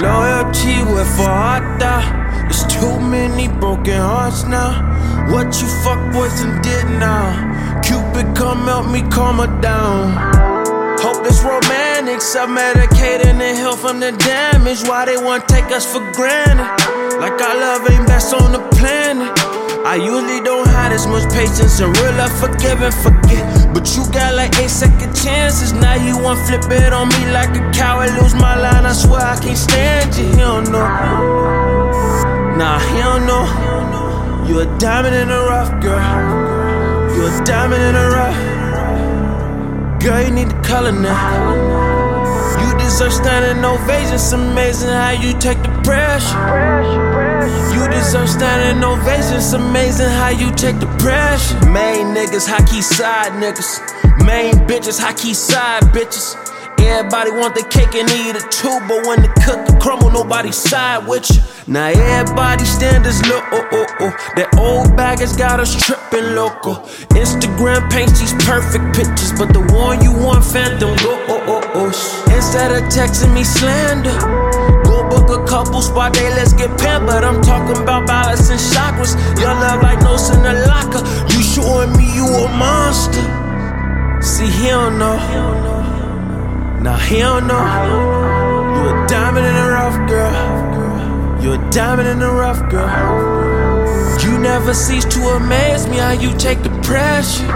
ti with for hearta. There's too many broken hearts now. What you fuck boys and did now? Cupid, come help me calm her down. Hope this romantic, self-medicating and heal from the damage. Why they want to take us for granted? Like our love ain't best on the planet. I usually patience and real love forgive and forget. But you got like eight second chances. Now you want flip it on me like a coward. Lose my line, I swear I can't stand you. He don't know. Nah, he don't know. You a diamond in the rough, girl. You a diamond in the rough. Girl, you need the color now. You deserve standing ovations. Amazing how you take the pressure. You deserve standing ovation. It's amazing how you take the pressure. Main niggas, hockey side niggas. Main bitches, hockey side bitches. Everybody want the cake and eat it too, but when the cookie crumble, nobody side with you. Now everybody standards look, oh, oh, oh. That old bag baggage got us tripping local. Instagram paints these perfect pictures, but the one you want phantom go, oh, oh, oh. Instead of texting me slander, couple spot day, let's get pampered. I'm talking about balancing chakras. Your love like notes in a locker. You showing me you a monster. See, he don't know. Nah, he don't know. You a diamond in the rough, girl. You a diamond in the rough, girl. You never cease to amaze me how you take the pressure.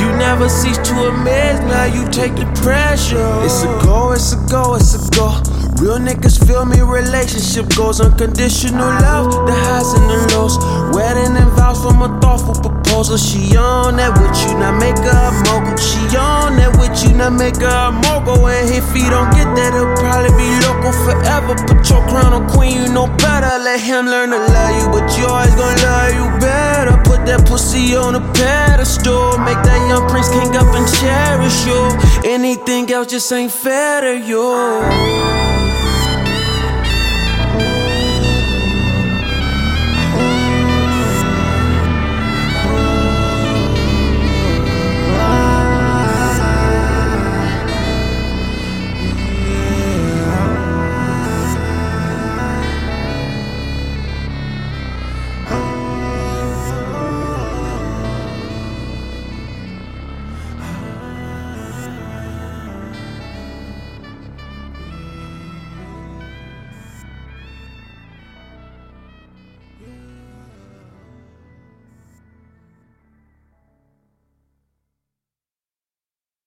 You never cease to amaze me how you take the pressure. It's a go, it's a go, it's a go. Real niggas feel me, relationship goes unconditional love, the highs and the lows. Wedding and vows from a thoughtful proposal. She on that with you, now make her a mogul. She on that with you, now make her a mogul. And if he don't get that, he'll probably be local forever. Put your crown on queen, you know better. Let him learn to love you, but you always gonna love you better. Put that pussy on a pedestal, make that young prince king up and cherish you. Anything else just ain't fair to you.